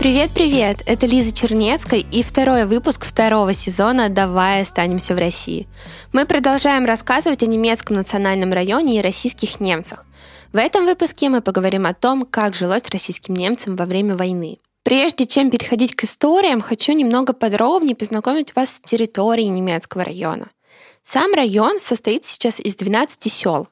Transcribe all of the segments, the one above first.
Привет-привет! Это Лиза Чернецкая и второй выпуск второго сезона «Давай останемся в России». Мы продолжаем рассказывать о немецком национальном районе и российских немцах. В этом выпуске мы поговорим о том, как жилось российским немцам во время войны. Прежде чем переходить к историям, хочу немного подробнее познакомить вас с территорией немецкого района. Сам район состоит сейчас из 12 сел,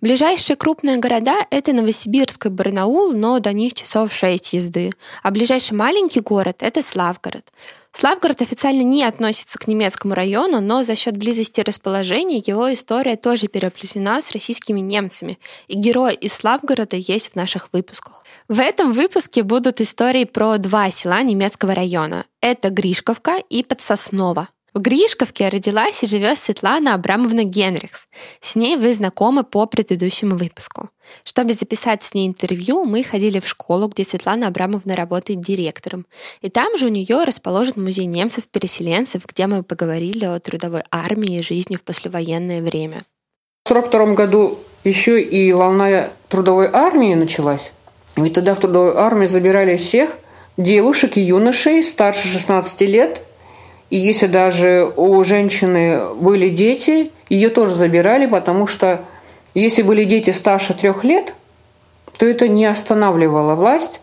Ближайшие крупные города — это Новосибирск и Барнаул, но до них часов 6 езды. А ближайший маленький город — это Славгород. Славгород официально не относится к немецкому району, но за счет близости расположения его история тоже переплетена с российскими немцами, и герои из Славгорода есть в наших выпусках. В этом выпуске будут истории про два села немецкого района. Это Гришковка и Подсоснова. В Гришковке родилась и живет Светлана Абрамовна Генрихс. С ней вы знакомы по предыдущему выпуску. Чтобы записать с ней интервью, мы ходили в школу, где Светлана Абрамовна работает директором. И там же у нее расположен музей немцев-переселенцев, где мы поговорили о трудовой армии и жизни в послевоенное время. В 1942 году еще и волна трудовой армии началась. Ведь тогда в трудовой армии забирали всех девушек и юношей старше 16 лет – и если даже у женщины были дети, ее тоже забирали, потому что если были дети старше трех лет, то это не останавливало власть.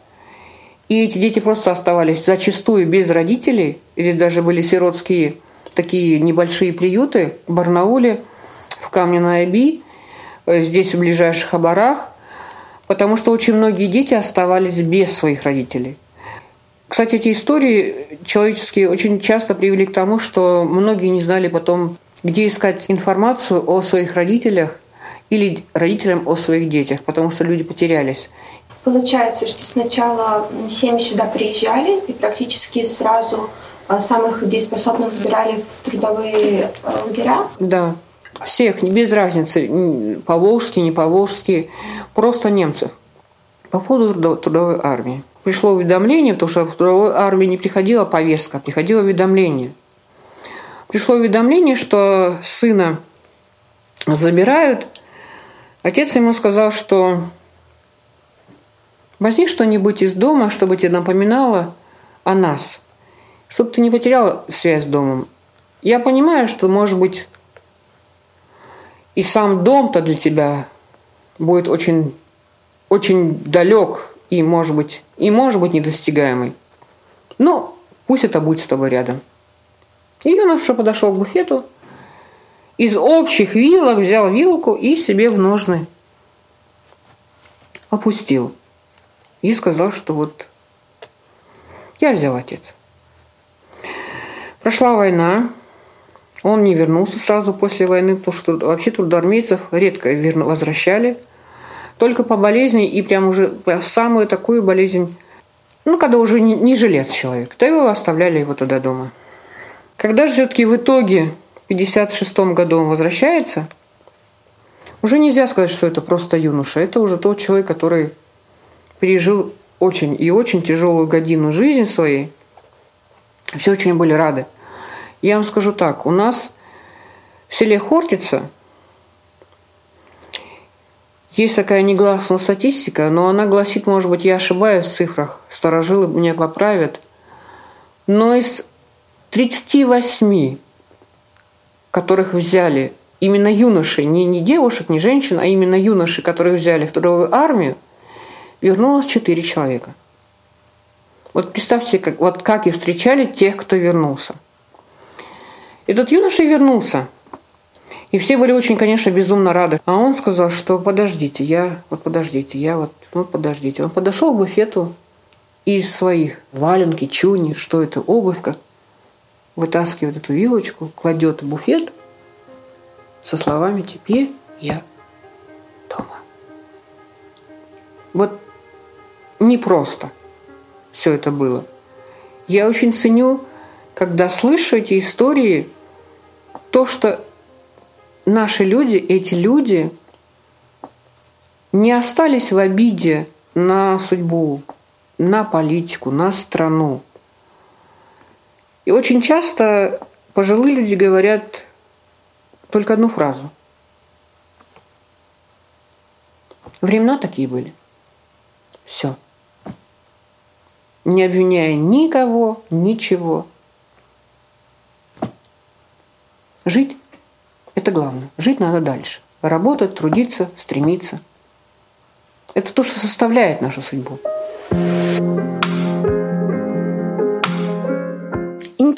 И эти дети просто оставались зачастую без родителей. Здесь даже были сиротские такие небольшие приюты в Барнауле, в Камне-на-Оби, здесь в ближайших оборах, потому что очень многие дети оставались без своих родителей. Кстати, эти истории человеческие очень часто привели к тому, что многие не знали потом, где искать информацию о своих родителях или родителям о своих детях, потому что люди потерялись. Получается, что сначала семьи сюда приезжали и практически сразу а, самых дееспособных забирали в трудовые а, лагеря? Да, всех, без разницы, поволжские, не поволжские, просто немцев по поводу трудовой армии пришло уведомление, потому что в трудовой армии не приходила повестка, приходило уведомление. Пришло уведомление, что сына забирают. Отец ему сказал, что возьми что-нибудь из дома, чтобы тебе напоминало о нас, чтобы ты не потерял связь с домом. Я понимаю, что, может быть, и сам дом-то для тебя будет очень, очень далек и, может быть, и может быть недостигаемый. Но пусть это будет с тобой рядом. И юноша подошел к буфету, из общих вилок взял вилку и себе в ножны опустил. И сказал, что вот я взял отец. Прошла война, он не вернулся сразу после войны, потому что вообще трудоармейцев редко возвращали – только по болезни и прям уже самую такую болезнь, ну, когда уже не, не жилец человек, то его оставляли его туда дома. Когда же все-таки в итоге в 56 году он возвращается, уже нельзя сказать, что это просто юноша. Это уже тот человек, который пережил очень и очень тяжелую годину жизни своей. Все очень были рады. Я вам скажу так, у нас в селе Хортица – есть такая негласная статистика, но она гласит, может быть, я ошибаюсь в цифрах, старожилы меня поправят, но из 38, которых взяли именно юноши, не, не девушек, не женщин, а именно юноши, которых взяли в трудовую армию, вернулось 4 человека. Вот представьте, как, вот как и встречали тех, кто вернулся. Этот юноша вернулся – и все были очень, конечно, безумно рады. А он сказал, что подождите, я, вот подождите, я вот, вот подождите. Он подошел к буфету из своих валенки, чуни, что это, обувь, как вытаскивает эту вилочку, кладет в буфет со словами «Теперь я дома». Вот непросто все это было. Я очень ценю, когда слышу эти истории, то, что наши люди, эти люди не остались в обиде на судьбу, на политику, на страну. И очень часто пожилые люди говорят только одну фразу. Времена такие были. Все. не обвиняя никого, ничего. Жить – это главное. Жить надо дальше. Работать, трудиться, стремиться. Это то, что составляет нашу судьбу.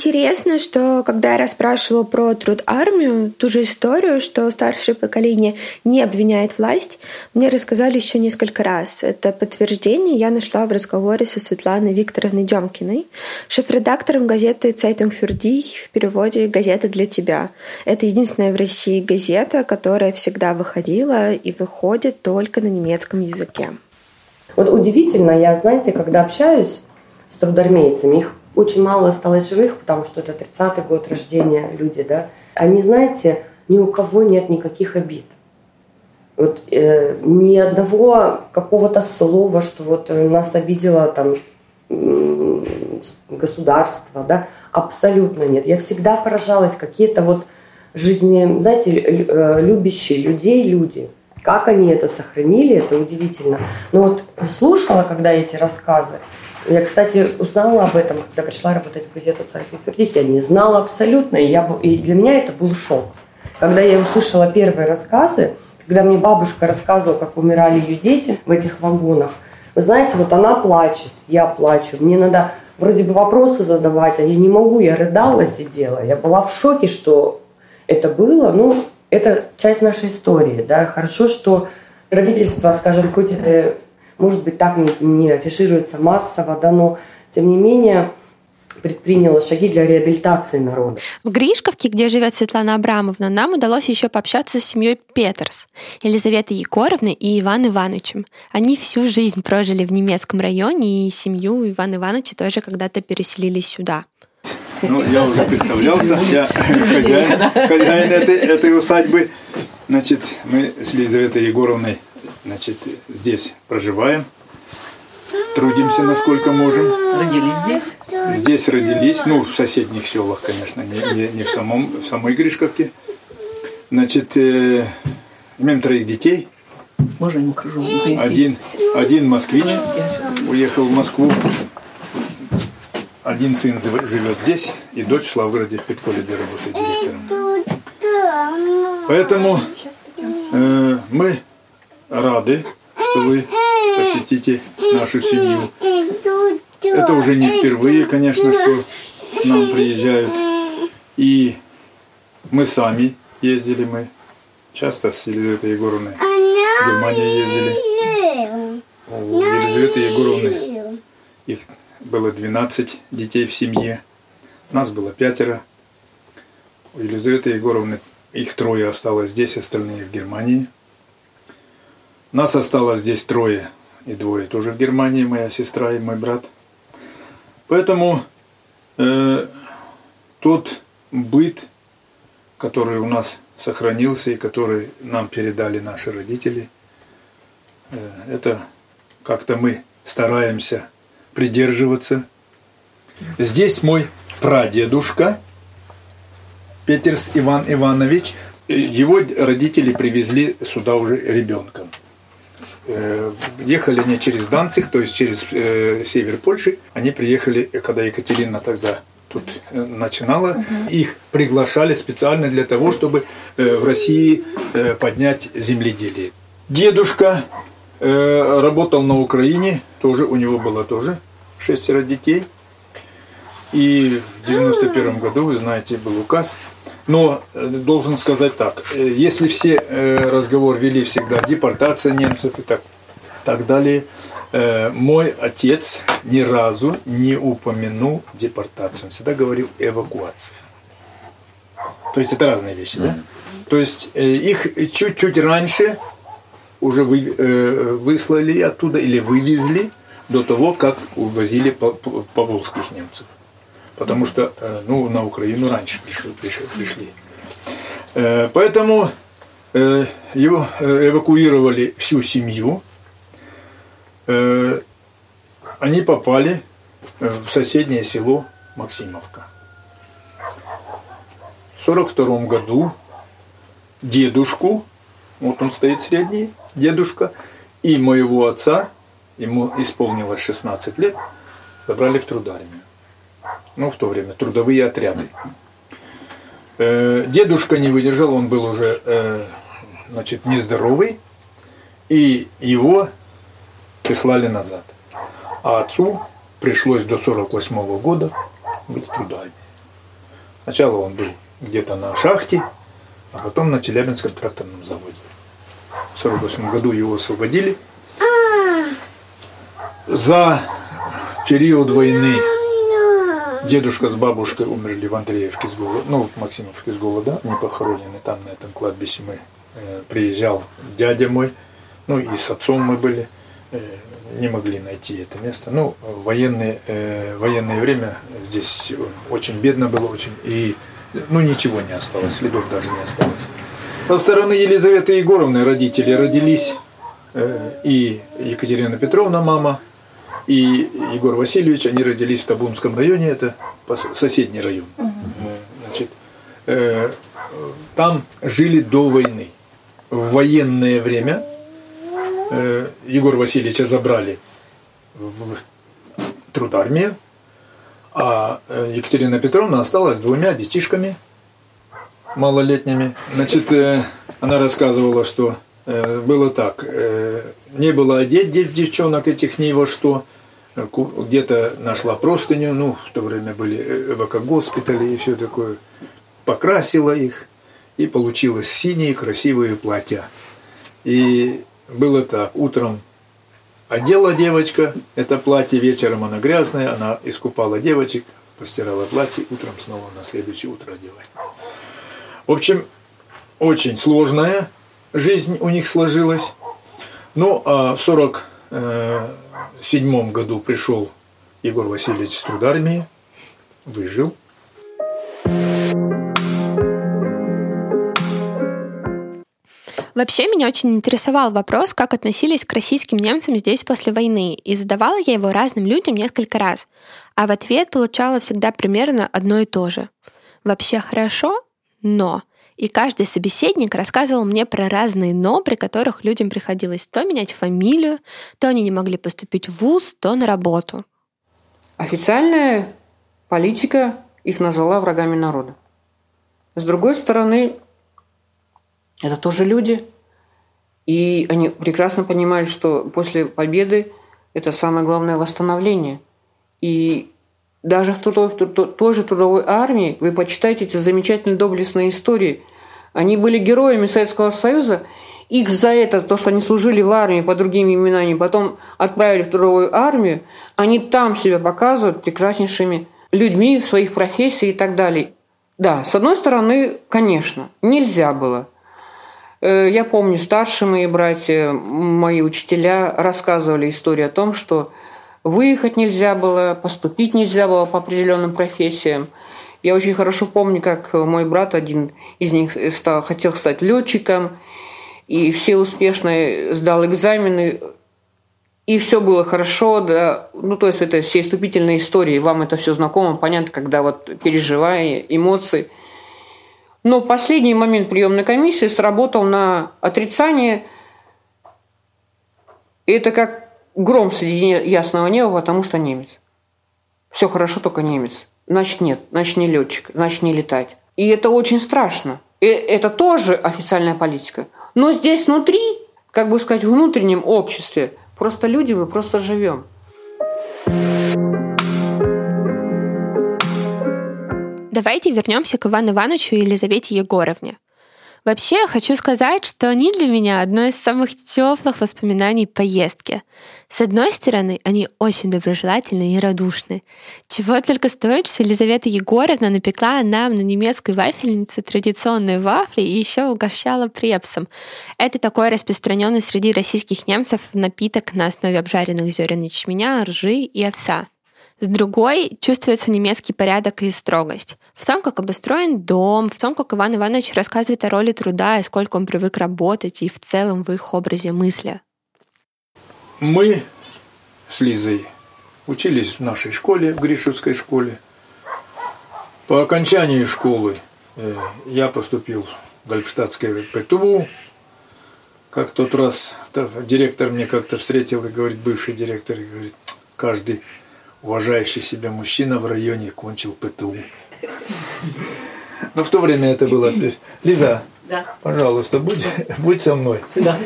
Интересно, что когда я расспрашивала про труд армию, ту же историю, что старшее поколение не обвиняет власть, мне рассказали еще несколько раз. Это подтверждение я нашла в разговоре со Светланой Викторовной Демкиной, шеф-редактором газеты «Zeitung für dich» в переводе «Газета для тебя». Это единственная в России газета, которая всегда выходила и выходит только на немецком языке. Вот удивительно, я, знаете, когда общаюсь с трудармейцами, их очень мало осталось живых, потому что это 30-й год рождения люди, да, они, знаете, ни у кого нет никаких обид. Вот э, ни одного какого-то слова, что вот нас обидело там государство, да, абсолютно нет. Я всегда поражалась, какие-то вот жизни, знаете, э, любящие людей люди. Как они это сохранили, это удивительно. Но вот слушала, когда эти рассказы, я, кстати, узнала об этом, когда пришла работать в газету «Царь Фердих». Я не знала абсолютно, и, я, и для меня это был шок. Когда я услышала первые рассказы, когда мне бабушка рассказывала, как умирали ее дети в этих вагонах, вы знаете, вот она плачет, я плачу, мне надо вроде бы вопросы задавать, а я не могу, я рыдала, сидела. Я была в шоке, что это было. Ну, это часть нашей истории, да. Хорошо, что правительство, скажем, хоть это может быть, так не, не афишируется массово, да, но тем не менее предприняла шаги для реабилитации народа. В Гришковке, где живет Светлана Абрамовна, нам удалось еще пообщаться с семьей Петерс, Елизаветой Егоровной и Иван Ивановичем. Они всю жизнь прожили в немецком районе, и семью Ивана Ивановича тоже когда-то переселились сюда. Ну, я уже представлялся, я хозяин, хозяин этой, этой усадьбы. Значит, мы с Елизаветой Егоровной Значит, здесь проживаем, трудимся насколько можем. Родились здесь? Здесь родились, ну, в соседних селах, конечно, не, не, не в, самом, в самой Гришковке. Значит, э, имеем троих детей. Можно ему кружу? Один, один москвич, уехал в Москву. Один сын живет здесь, и дочь в Славгороде в педколледже работает директором. Поэтому э, мы рады, что вы посетите нашу семью. Это уже не впервые, конечно, что к нам приезжают. И мы сами ездили, мы часто с Елизаветой Егоровной в Германию ездили. У Елизаветы Егоровны их было 12 детей в семье. Нас было пятеро. У Елизаветы Егоровны их трое осталось здесь, остальные в Германии – нас осталось здесь трое, и двое тоже в Германии, моя сестра и мой брат. Поэтому э, тот быт, который у нас сохранился и который нам передали наши родители, э, это как-то мы стараемся придерживаться. Здесь мой прадедушка Петерс Иван Иванович, его родители привезли сюда уже ребенком. Э, ехали не через Данцих, то есть через э, север Польши. Они приехали, когда Екатерина тогда тут э, начинала. Угу. Их приглашали специально для того, чтобы э, в России э, поднять земледелие. Дедушка э, работал на Украине, тоже у него было тоже шестеро детей. И в 91 году, вы знаете, был указ но э, должен сказать так, э, если все э, разговор вели всегда депортация немцев и так, так далее, мой отец ни разу не упомянул депортацию. Он всегда говорил эвакуация. То есть это разные вещи, да? То есть их чуть-чуть раньше уже вы, выслали оттуда или вывезли до того, как увозили поволжских немцев потому что э, ну, на Украину раньше пришли. пришли. Э, поэтому э, его эвакуировали всю семью. Они попали в соседнее село Максимовка. В 1942 году дедушку, вот он стоит средний, дедушка, и моего отца, ему исполнилось 16 лет, забрали в трудармию. Ну, в то время, трудовые отряды. Э, дедушка не выдержал, он был уже, э, значит, нездоровый, и его прислали назад. А отцу пришлось до 48 -го года быть в трудармии. Сначала он был где-то на шахте, а потом на Челябинском тракторном заводе. В 1948 году его освободили. За период войны дедушка с бабушкой умерли в Андреевке с голода, ну, в Максимовке с голода, они похоронены там, на этом кладбище мы. Э, приезжал дядя мой, ну и с отцом мы были, э, не могли найти это место. Ну, военное, э, военное время здесь очень бедно было, очень, и ну ничего не осталось, следов даже не осталось. Со стороны Елизаветы Егоровны родители родились и Екатерина Петровна, мама, и Егор Васильевич, они родились в Табунском районе, это соседний район. Значит, э, там жили до войны. В военное время э, Егора Васильевича забрали в трудармию, а э, Екатерина Петровна осталась двумя детишками малолетними. Значит, э, она рассказывала, что было так. Не было одеть девчонок этих ни во что. Где-то нашла простыню, ну, в то время были эвакогоспитали и все такое. Покрасила их, и получилось синие красивые платья. И было так, утром Одела девочка это платье, вечером она грязная, она искупала девочек, постирала платье, утром снова на следующее утро одевать. В общем, очень сложная жизнь у них сложилась. Ну, а в 47 году пришел Егор Васильевич с трудармии, выжил, Вообще, меня очень интересовал вопрос, как относились к российским немцам здесь после войны, и задавала я его разным людям несколько раз, а в ответ получала всегда примерно одно и то же. Вообще хорошо, но. И каждый собеседник рассказывал мне про разные «но», при которых людям приходилось то менять фамилию, то они не могли поступить в ВУЗ, то на работу. Официальная политика их назвала врагами народа. С другой стороны, это тоже люди. И они прекрасно понимали, что после победы это самое главное восстановление. И даже в, той, в той же трудовой армии вы почитайте эти замечательные доблестные истории. Они были героями Советского Союза. Их за это, то, что они служили в армии по другим именам, потом отправили в трудовую армию, они там себя показывают прекраснейшими людьми в своих профессиях и так далее. Да, с одной стороны, конечно, нельзя было – Э, я помню, старшие мои братья, мои учителя рассказывали историю о том, что выехать нельзя было, поступить нельзя было по определенным профессиям. Я очень хорошо помню, как мой брат, один из них, стал, хотел стать летчиком, и все успешно сдал экзамены, и все было хорошо, да, ну, то есть это все вступительные истории, вам это все знакомо, понятно, когда вот переживая эмоции – но последний момент приемной комиссии сработал на отрицание. И это как гром среди ясного неба, потому что немец. Все хорошо, только немец. Значит, нет, значит, не летчик, значит, не летать. И это очень страшно. И это тоже официальная политика. Но здесь внутри, как бы сказать, в внутреннем обществе, просто люди, мы просто живем. Давайте вернемся к Ивану Ивановичу и Елизавете Егоровне. Вообще, хочу сказать, что они для меня одно из самых теплых воспоминаний поездки. С одной стороны, они очень доброжелательны и радушны. Чего только стоит, что Елизавета Егоровна напекла нам на немецкой вафельнице традиционные вафли и еще угощала препсом. Это такой распространенный среди российских немцев напиток на основе обжаренных зерен ячменя, ржи и овса. С другой чувствуется немецкий порядок и строгость. В том, как обустроен дом, в том, как Иван Иванович рассказывает о роли труда и сколько он привык работать, и в целом в их образе мысли. Мы с Лизой учились в нашей школе, в Гришевской школе. По окончании школы э, я поступил в Гольфштадтское ПТУ. Как тот раз директор мне как-то встретил и говорит, бывший директор, и говорит, каждый уважающий себя мужчина в районе кончил ПТУ. Но в то время это было... Лиза, да. пожалуйста, будь, будь со мной. Да.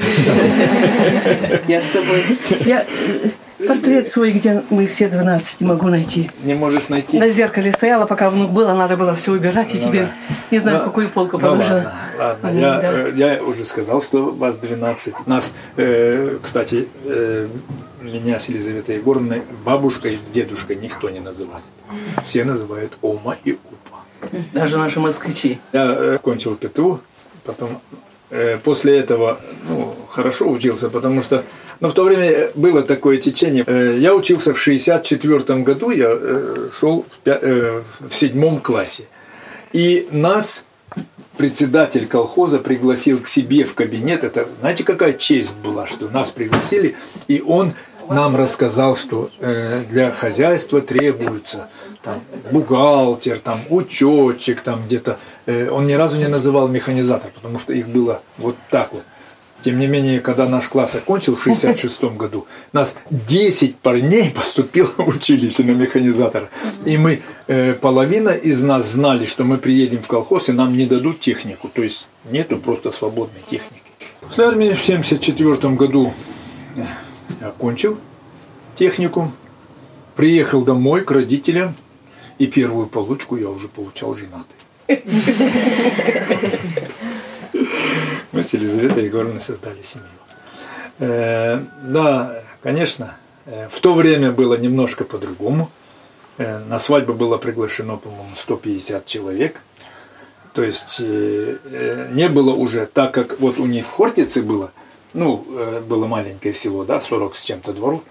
Я с тобой. Я портрет свой, где мы все 12, не могу найти. Не можешь найти? На зеркале стояла, пока внук было, надо было все убирать, и ну, теперь да. не знаю, ну, какую полку ну, положила. Ладно, ладно. Я, да. Э, я уже сказал, что вас 12. Нас, э, кстати, э, меня с Елизаветой Егоровной бабушкой с дедушкой никто не называет. Все называют Ома и Упа. Даже наши москвичи. Я э, кончил ПТУ, потом э, после этого ну, хорошо учился, потому что ну, в то время было такое течение. Э, я учился в 64 году, я э, шел э, в седьмом классе. И нас председатель колхоза пригласил к себе в кабинет. Это, знаете, какая честь была, что нас пригласили, и он нам рассказал, что для хозяйства требуется там, бухгалтер, там, учетчик, там где-то. Он ни разу не называл механизатор, потому что их было вот так вот. Тем не менее, когда наш класс окончил в 66 году, нас 10 парней поступило в училище на механизатора. И мы, э, половина из нас знали, что мы приедем в колхоз, и нам не дадут технику. То есть нету просто свободной техники. После армии в 74 году окончил техникум, приехал домой к родителям, и первую получку я уже получал женатый. Мы с Елизаветой Егоровной создали семью. Э, да, конечно, э, в то время было немножко по-другому. Э, на свадьбу было приглашено, по-моему, 150 человек. То есть не было уже, так как вот у них в Хортице было – ну, было маленькое село, да, 40 с чем-то дворов,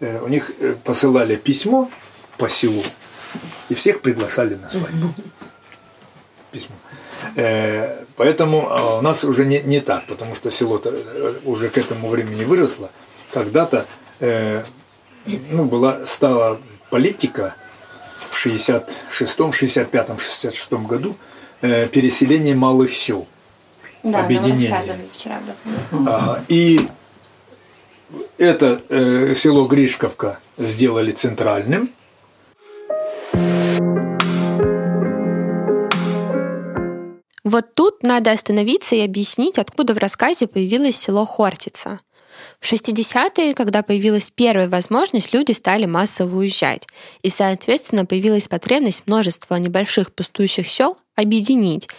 у них посылали письмо по селу, и всех приглашали на свадьбу. Письмо. Поэтому а, у нас уже не, не так, потому что село-то уже к этому времени выросло. Когда-то ну, была, стала политика в 66-м, 65-м, 66-м году переселение малых сел да, объединение. вчера ага. И это э, село Гришковка сделали центральным. Вот тут надо остановиться и объяснить, откуда в рассказе появилось село Хортица. В 60-е, когда появилась первая возможность, люди стали массово уезжать. И, соответственно, появилась потребность множества небольших пустующих сел объединить.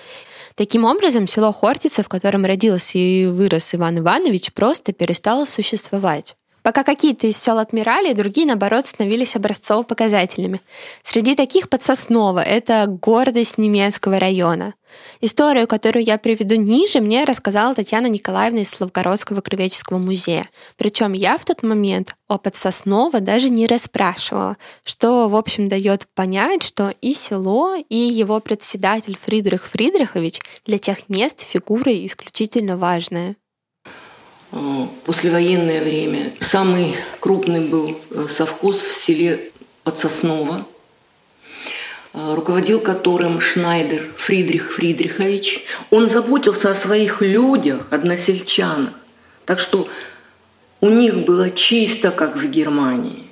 Таким образом, село Хортица, в котором родился и вырос Иван Иванович, просто перестало существовать. Пока какие-то из сел отмирали, другие, наоборот, становились образцово-показательными. Среди таких Подсоснова — это гордость немецкого района. Историю, которую я приведу ниже, мне рассказала Татьяна Николаевна из Славгородского кровеческого музея. Причем я в тот момент о Подсоснова даже не расспрашивала, что, в общем, дает понять, что и село, и его председатель Фридрих Фридрихович для тех мест фигура исключительно важная. Э, послевоенное время. Самый крупный был э, совхоз в селе Подсоснова, э, руководил которым Шнайдер Фридрих Фридрихович. Он заботился о своих людях, односельчанах. Так что у них было чисто, как в Германии.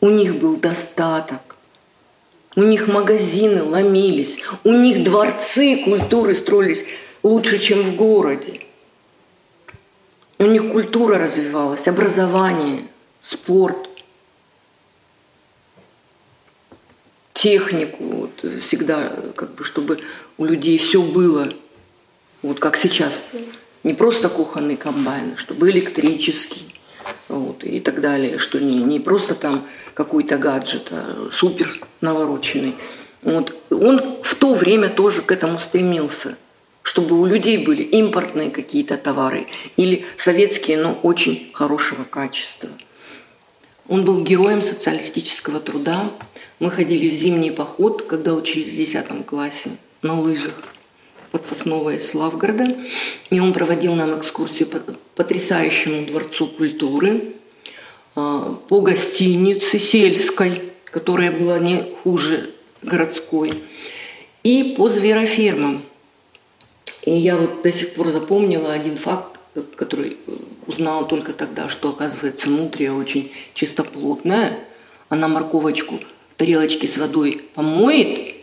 У них был достаток. У них магазины ломились. У них дворцы культуры строились лучше, чем в городе. У них культура развивалась, образование, спорт, технику. Вот, всегда, как бы, чтобы у людей все было, вот как сейчас. Не просто кухонный комбайн, чтобы электрический вот, и так далее, что не, не просто там какой-то гаджет, а супер навороченный. Вот. Он в то время тоже к этому стремился – чтобы у людей были импортные какие-то товары или советские, но очень хорошего качества. Он был героем социалистического труда. Мы ходили в зимний поход, когда учились в 10 классе, на лыжах под Сосновой из Славгорода. И он проводил нам экскурсию по потрясающему дворцу культуры, а, по гостинице сельской, которая была не хуже городской, и по зверофермам – и я вот до сих пор запомнила один факт, который узнала только тогда, что, оказывается, нутрия очень чистоплотная, она морковочку в тарелочке с водой помоет,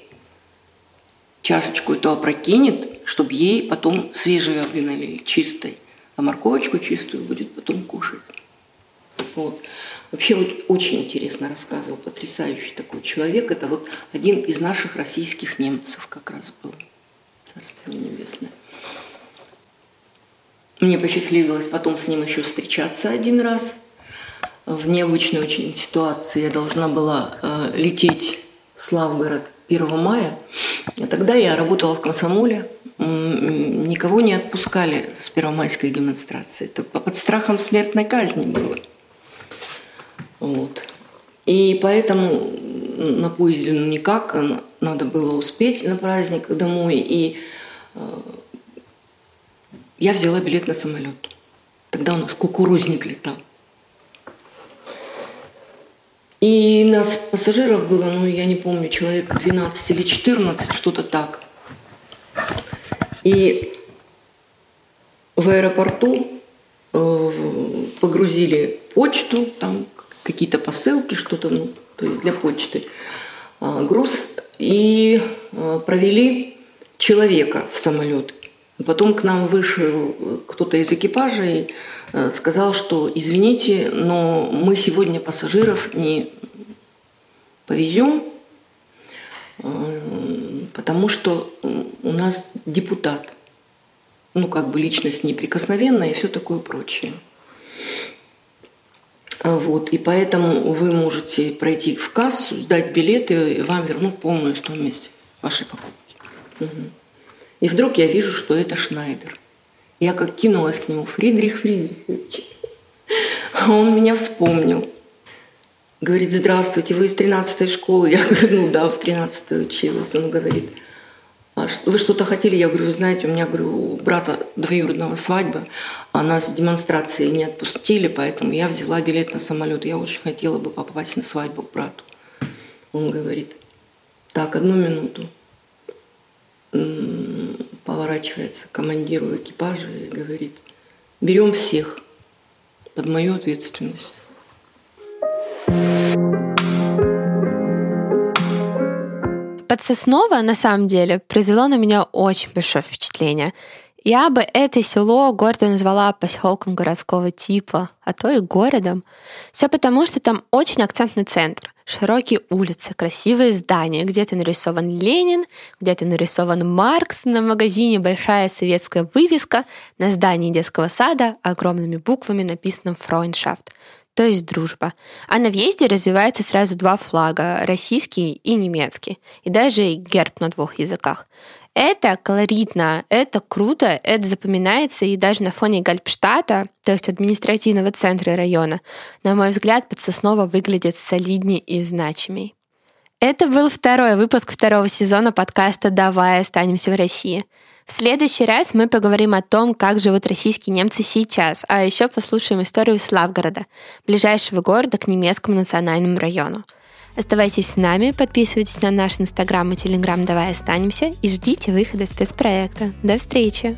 чашечку эту опрокинет, чтобы ей потом свежей воды налили, чистой, а морковочку чистую будет потом кушать. Вот. Вообще вот очень интересно рассказывал, потрясающий такой человек. Это вот один из наших российских немцев как раз был. Царство небесное. Мне посчастливилось потом с ним еще встречаться один раз. В необычной очень ситуации я должна была э, лететь в Славгород 1 мая. А тогда я работала в комсомоле. Никого не отпускали с первомайской демонстрации. Это под страхом смертной казни было. Вот. И поэтому на поезде ну, никак, надо было успеть на праздник домой. И э, я взяла билет на самолет. Тогда у нас кукурузник летал. И нас пассажиров было, ну, я не помню, человек 12 или 14, что-то так. И в аэропорту э, погрузили почту, там какие-то посылки, что-то ну, то есть для почты, а, груз, и а, провели человека в самолет. Потом к нам вышел кто-то из экипажа и а, сказал, что извините, но мы сегодня пассажиров не повезем, потому что у нас депутат, ну как бы личность неприкосновенная и все такое прочее. А вот, и поэтому вы можете пройти в кассу, сдать билеты, и вам вернут полную стоимость вашей покупки. Угу. И вдруг я вижу, что это Шнайдер. Я как кинулась к нему, Фридрих Фридрихович. Он меня вспомнил. Говорит, здравствуйте, вы из 13 школы? Я говорю, ну да, в 13 училась. Он говорит, вы что-то хотели? Я говорю, знаете, у меня, говорю, у брата двоюродного свадьба, а нас демонстрации не отпустили, поэтому я взяла билет на самолет. Я очень хотела бы попасть на свадьбу к брату. Он говорит, так, одну минуту. Поворачивается к командиру экипажа и говорит, берем всех под мою ответственность. Подсоснова, на самом деле, произвело на меня очень большое впечатление. Я бы это село гордо назвала поселком городского типа, а то и городом. Все потому, что там очень акцентный центр. Широкие улицы, красивые здания. Где-то нарисован Ленин, где-то нарисован Маркс, на магазине большая советская вывеска, на здании детского сада огромными буквами написано «Фройншафт» то есть дружба. А на въезде развивается сразу два флага — российский и немецкий, и даже герб на двух языках. Это колоритно, это круто, это запоминается, и даже на фоне Гальпштата, то есть административного центра района, на мой взгляд, Подсоснова выглядит солиднее и значимей. Это был второй выпуск второго сезона подкаста «Давай останемся в России». В следующий раз мы поговорим о том, как живут российские немцы сейчас, а еще послушаем историю Славгорода, ближайшего города к немецкому национальному району. Оставайтесь с нами, подписывайтесь на наш инстаграм и телеграм «Давай останемся» и ждите выхода спецпроекта. До встречи!